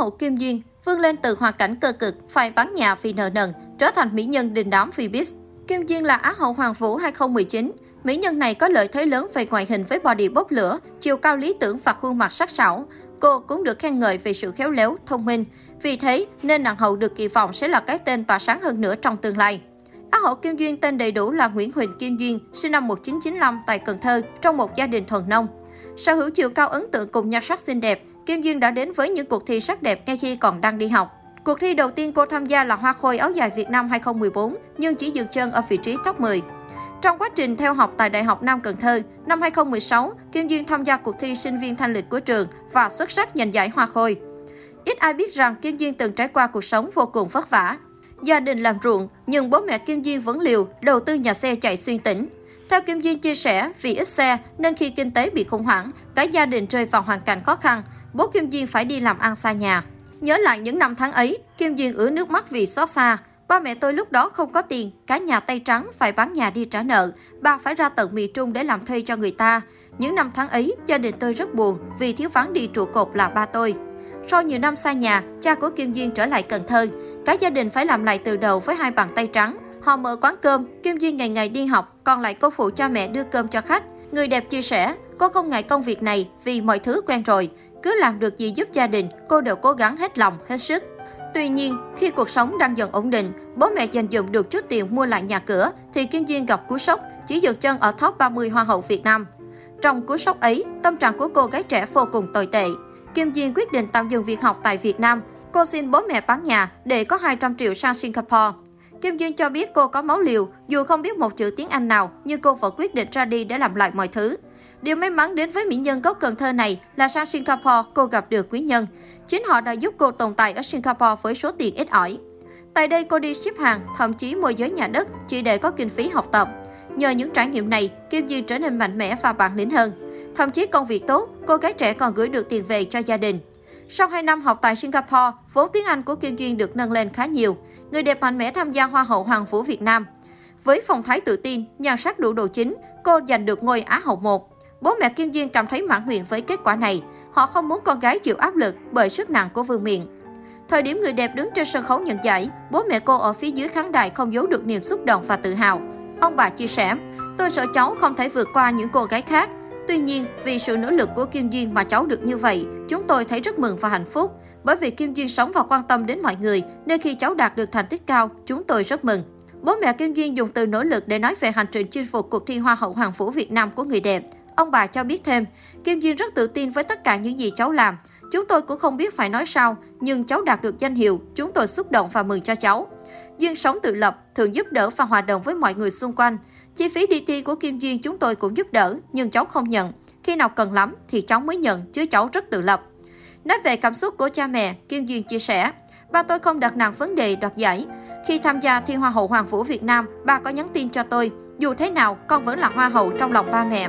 hậu Kim Duyên vươn lên từ hoàn cảnh cơ cực, phải bán nhà vì nợ nần, trở thành mỹ nhân đình đám Phoebus. Kim Duyên là Á hậu Hoàng Vũ 2019. Mỹ nhân này có lợi thế lớn về ngoại hình với body bốc lửa, chiều cao lý tưởng và khuôn mặt sắc sảo. Cô cũng được khen ngợi về sự khéo léo, thông minh. Vì thế nên nàng hậu được kỳ vọng sẽ là cái tên tỏa sáng hơn nữa trong tương lai. Á hậu Kim Duyên tên đầy đủ là Nguyễn Huỳnh Kim Duyên, sinh năm 1995 tại Cần Thơ, trong một gia đình thuần nông. Sở hữu chiều cao ấn tượng cùng nhan sắc xinh đẹp, Kim Duyên đã đến với những cuộc thi sắc đẹp ngay khi còn đang đi học. Cuộc thi đầu tiên cô tham gia là Hoa Khôi áo dài Việt Nam 2014, nhưng chỉ dừng chân ở vị trí top 10. Trong quá trình theo học tại Đại học Nam Cần Thơ, năm 2016, Kim Duyên tham gia cuộc thi sinh viên thanh lịch của trường và xuất sắc giành giải Hoa Khôi. Ít ai biết rằng Kim Duyên từng trải qua cuộc sống vô cùng vất vả. Gia đình làm ruộng, nhưng bố mẹ Kim Duyên vẫn liều đầu tư nhà xe chạy xuyên tỉnh. Theo Kim Duyên chia sẻ, vì ít xe nên khi kinh tế bị khủng hoảng, cả gia đình rơi vào hoàn cảnh khó khăn, bố Kim Duyên phải đi làm ăn xa nhà. Nhớ lại những năm tháng ấy, Kim Duyên ứa nước mắt vì xót xa. Ba mẹ tôi lúc đó không có tiền, cả nhà tay trắng phải bán nhà đi trả nợ, ba phải ra tận miền Trung để làm thuê cho người ta. Những năm tháng ấy, gia đình tôi rất buồn vì thiếu vắng đi trụ cột là ba tôi. Sau nhiều năm xa nhà, cha của Kim Duyên trở lại Cần Thơ. Cả gia đình phải làm lại từ đầu với hai bàn tay trắng. Họ mở quán cơm, Kim Duyên ngày ngày đi học, còn lại cô phụ cha mẹ đưa cơm cho khách. Người đẹp chia sẻ, cô không ngại công việc này vì mọi thứ quen rồi. Cứ làm được gì giúp gia đình, cô đều cố gắng hết lòng, hết sức. Tuy nhiên, khi cuộc sống đang dần ổn định, bố mẹ dành dụm được chút tiền mua lại nhà cửa, thì Kim Duyên gặp cú sốc, chỉ dừng chân ở top 30 Hoa hậu Việt Nam. Trong cú sốc ấy, tâm trạng của cô gái trẻ vô cùng tồi tệ. Kim Duyên quyết định tạm dừng việc học tại Việt Nam. Cô xin bố mẹ bán nhà để có 200 triệu sang Singapore. Kim Duyên cho biết cô có máu liều, dù không biết một chữ tiếng Anh nào, nhưng cô vẫn quyết định ra đi để làm lại mọi thứ. Điều may mắn đến với mỹ nhân gốc Cần Thơ này là sang Singapore cô gặp được quý nhân. Chính họ đã giúp cô tồn tại ở Singapore với số tiền ít ỏi. Tại đây cô đi ship hàng, thậm chí môi giới nhà đất chỉ để có kinh phí học tập. Nhờ những trải nghiệm này, Kim Duyên trở nên mạnh mẽ và bản lĩnh hơn. Thậm chí công việc tốt, cô gái trẻ còn gửi được tiền về cho gia đình. Sau 2 năm học tại Singapore, vốn tiếng Anh của Kim Duyên được nâng lên khá nhiều. Người đẹp mạnh mẽ tham gia Hoa hậu Hoàng vũ Việt Nam. Với phong thái tự tin, nhan sắc đủ độ chính, cô giành được ngôi Á hậu 1. Bố mẹ Kim Duyên cảm thấy mãn nguyện với kết quả này. Họ không muốn con gái chịu áp lực bởi sức nặng của vương miện. Thời điểm người đẹp đứng trên sân khấu nhận giải, bố mẹ cô ở phía dưới khán đài không giấu được niềm xúc động và tự hào. Ông bà chia sẻ, tôi sợ cháu không thể vượt qua những cô gái khác. Tuy nhiên, vì sự nỗ lực của Kim Duyên mà cháu được như vậy, chúng tôi thấy rất mừng và hạnh phúc. Bởi vì Kim Duyên sống và quan tâm đến mọi người, nên khi cháu đạt được thành tích cao, chúng tôi rất mừng. Bố mẹ Kim Duyên dùng từ nỗ lực để nói về hành trình chinh phục cuộc thi Hoa hậu Hoàng vũ Việt Nam của người đẹp. Ông bà cho biết thêm, Kim Duyên rất tự tin với tất cả những gì cháu làm. Chúng tôi cũng không biết phải nói sao, nhưng cháu đạt được danh hiệu, chúng tôi xúc động và mừng cho cháu. Duyên sống tự lập, thường giúp đỡ và hòa đồng với mọi người xung quanh. Chi phí đi thi của Kim Duyên chúng tôi cũng giúp đỡ, nhưng cháu không nhận. Khi nào cần lắm thì cháu mới nhận, chứ cháu rất tự lập. Nói về cảm xúc của cha mẹ, Kim Duyên chia sẻ, ba tôi không đặt nặng vấn đề đoạt giải. Khi tham gia thi Hoa hậu Hoàng vũ Việt Nam, ba có nhắn tin cho tôi, dù thế nào con vẫn là Hoa hậu trong lòng ba mẹ.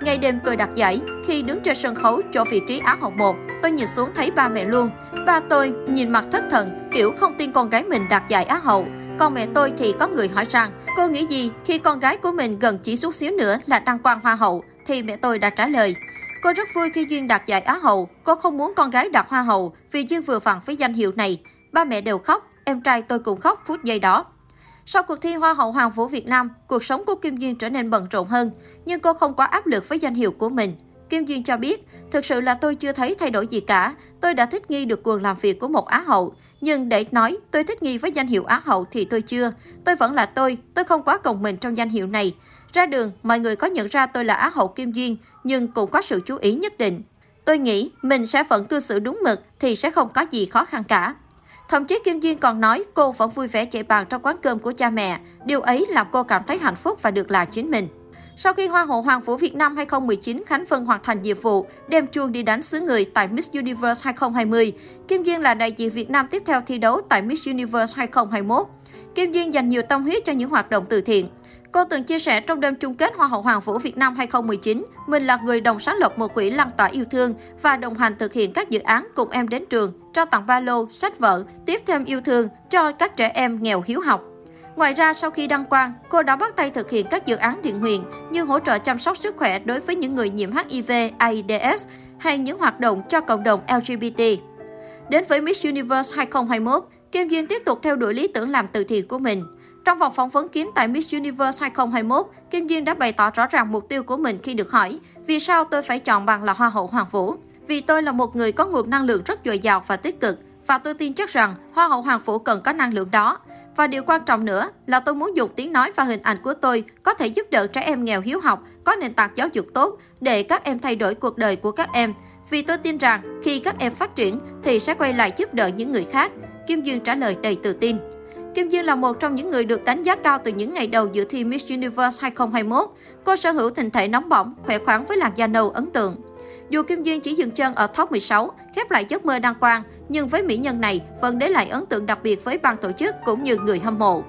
Ngày đêm tôi đặt giải, khi đứng trên sân khấu chỗ vị trí Á hậu 1, tôi nhìn xuống thấy ba mẹ luôn. Ba tôi nhìn mặt thất thần, kiểu không tin con gái mình đạt giải Á hậu. Còn mẹ tôi thì có người hỏi rằng, cô nghĩ gì khi con gái của mình gần chỉ chút xíu nữa là đăng quang hoa hậu, thì mẹ tôi đã trả lời. Cô rất vui khi Duyên đạt giải Á hậu, cô không muốn con gái đạt hoa hậu vì Duyên vừa vặn với danh hiệu này. Ba mẹ đều khóc, em trai tôi cũng khóc phút giây đó. Sau cuộc thi Hoa hậu Hoàng vũ Việt Nam, cuộc sống của Kim Duyên trở nên bận rộn hơn, nhưng cô không quá áp lực với danh hiệu của mình. Kim Duyên cho biết, thực sự là tôi chưa thấy thay đổi gì cả, tôi đã thích nghi được quần làm việc của một Á hậu. Nhưng để nói tôi thích nghi với danh hiệu Á hậu thì tôi chưa. Tôi vẫn là tôi, tôi không quá cồng mình trong danh hiệu này. Ra đường, mọi người có nhận ra tôi là Á hậu Kim Duyên, nhưng cũng có sự chú ý nhất định. Tôi nghĩ mình sẽ vẫn cư xử đúng mực thì sẽ không có gì khó khăn cả. Thậm chí Kim Duyên còn nói cô vẫn vui vẻ chạy bàn trong quán cơm của cha mẹ. Điều ấy làm cô cảm thấy hạnh phúc và được là chính mình. Sau khi Hoa hậu Hoàng vũ Việt Nam 2019 Khánh Vân hoàn thành nhiệm vụ đem chuông đi đánh xứ người tại Miss Universe 2020, Kim Duyên là đại diện Việt Nam tiếp theo thi đấu tại Miss Universe 2021. Kim Duyên dành nhiều tâm huyết cho những hoạt động từ thiện. Cô từng chia sẻ trong đêm chung kết Hoa hậu Hoàng vũ Việt Nam 2019, mình là người đồng sáng lập một quỹ lan tỏa yêu thương và đồng hành thực hiện các dự án cùng em đến trường, cho tặng ba lô, sách vở, tiếp thêm yêu thương cho các trẻ em nghèo hiếu học. Ngoài ra, sau khi đăng quang, cô đã bắt tay thực hiện các dự án thiện nguyện như hỗ trợ chăm sóc sức khỏe đối với những người nhiễm HIV, AIDS hay những hoạt động cho cộng đồng LGBT. Đến với Miss Universe 2021, Kim Duyên tiếp tục theo đuổi lý tưởng làm từ thiện của mình. Trong vòng phỏng vấn kín tại Miss Universe 2021, Kim Duyên đã bày tỏ rõ ràng mục tiêu của mình khi được hỏi vì sao tôi phải chọn bằng là Hoa hậu Hoàng Vũ. Vì tôi là một người có nguồn năng lượng rất dồi dào và tích cực, và tôi tin chắc rằng Hoa hậu Hoàng phủ cần có năng lượng đó. Và điều quan trọng nữa là tôi muốn dùng tiếng nói và hình ảnh của tôi có thể giúp đỡ trẻ em nghèo hiếu học, có nền tảng giáo dục tốt để các em thay đổi cuộc đời của các em. Vì tôi tin rằng khi các em phát triển thì sẽ quay lại giúp đỡ những người khác. Kim Dương trả lời đầy tự tin. Kim Dương là một trong những người được đánh giá cao từ những ngày đầu dự thi Miss Universe 2021. Cô sở hữu hình thể nóng bỏng, khỏe khoắn với làn da nâu ấn tượng. Dù Kim Duyên chỉ dừng chân ở top 16, khép lại giấc mơ đăng quang, nhưng với mỹ nhân này vẫn để lại ấn tượng đặc biệt với ban tổ chức cũng như người hâm mộ.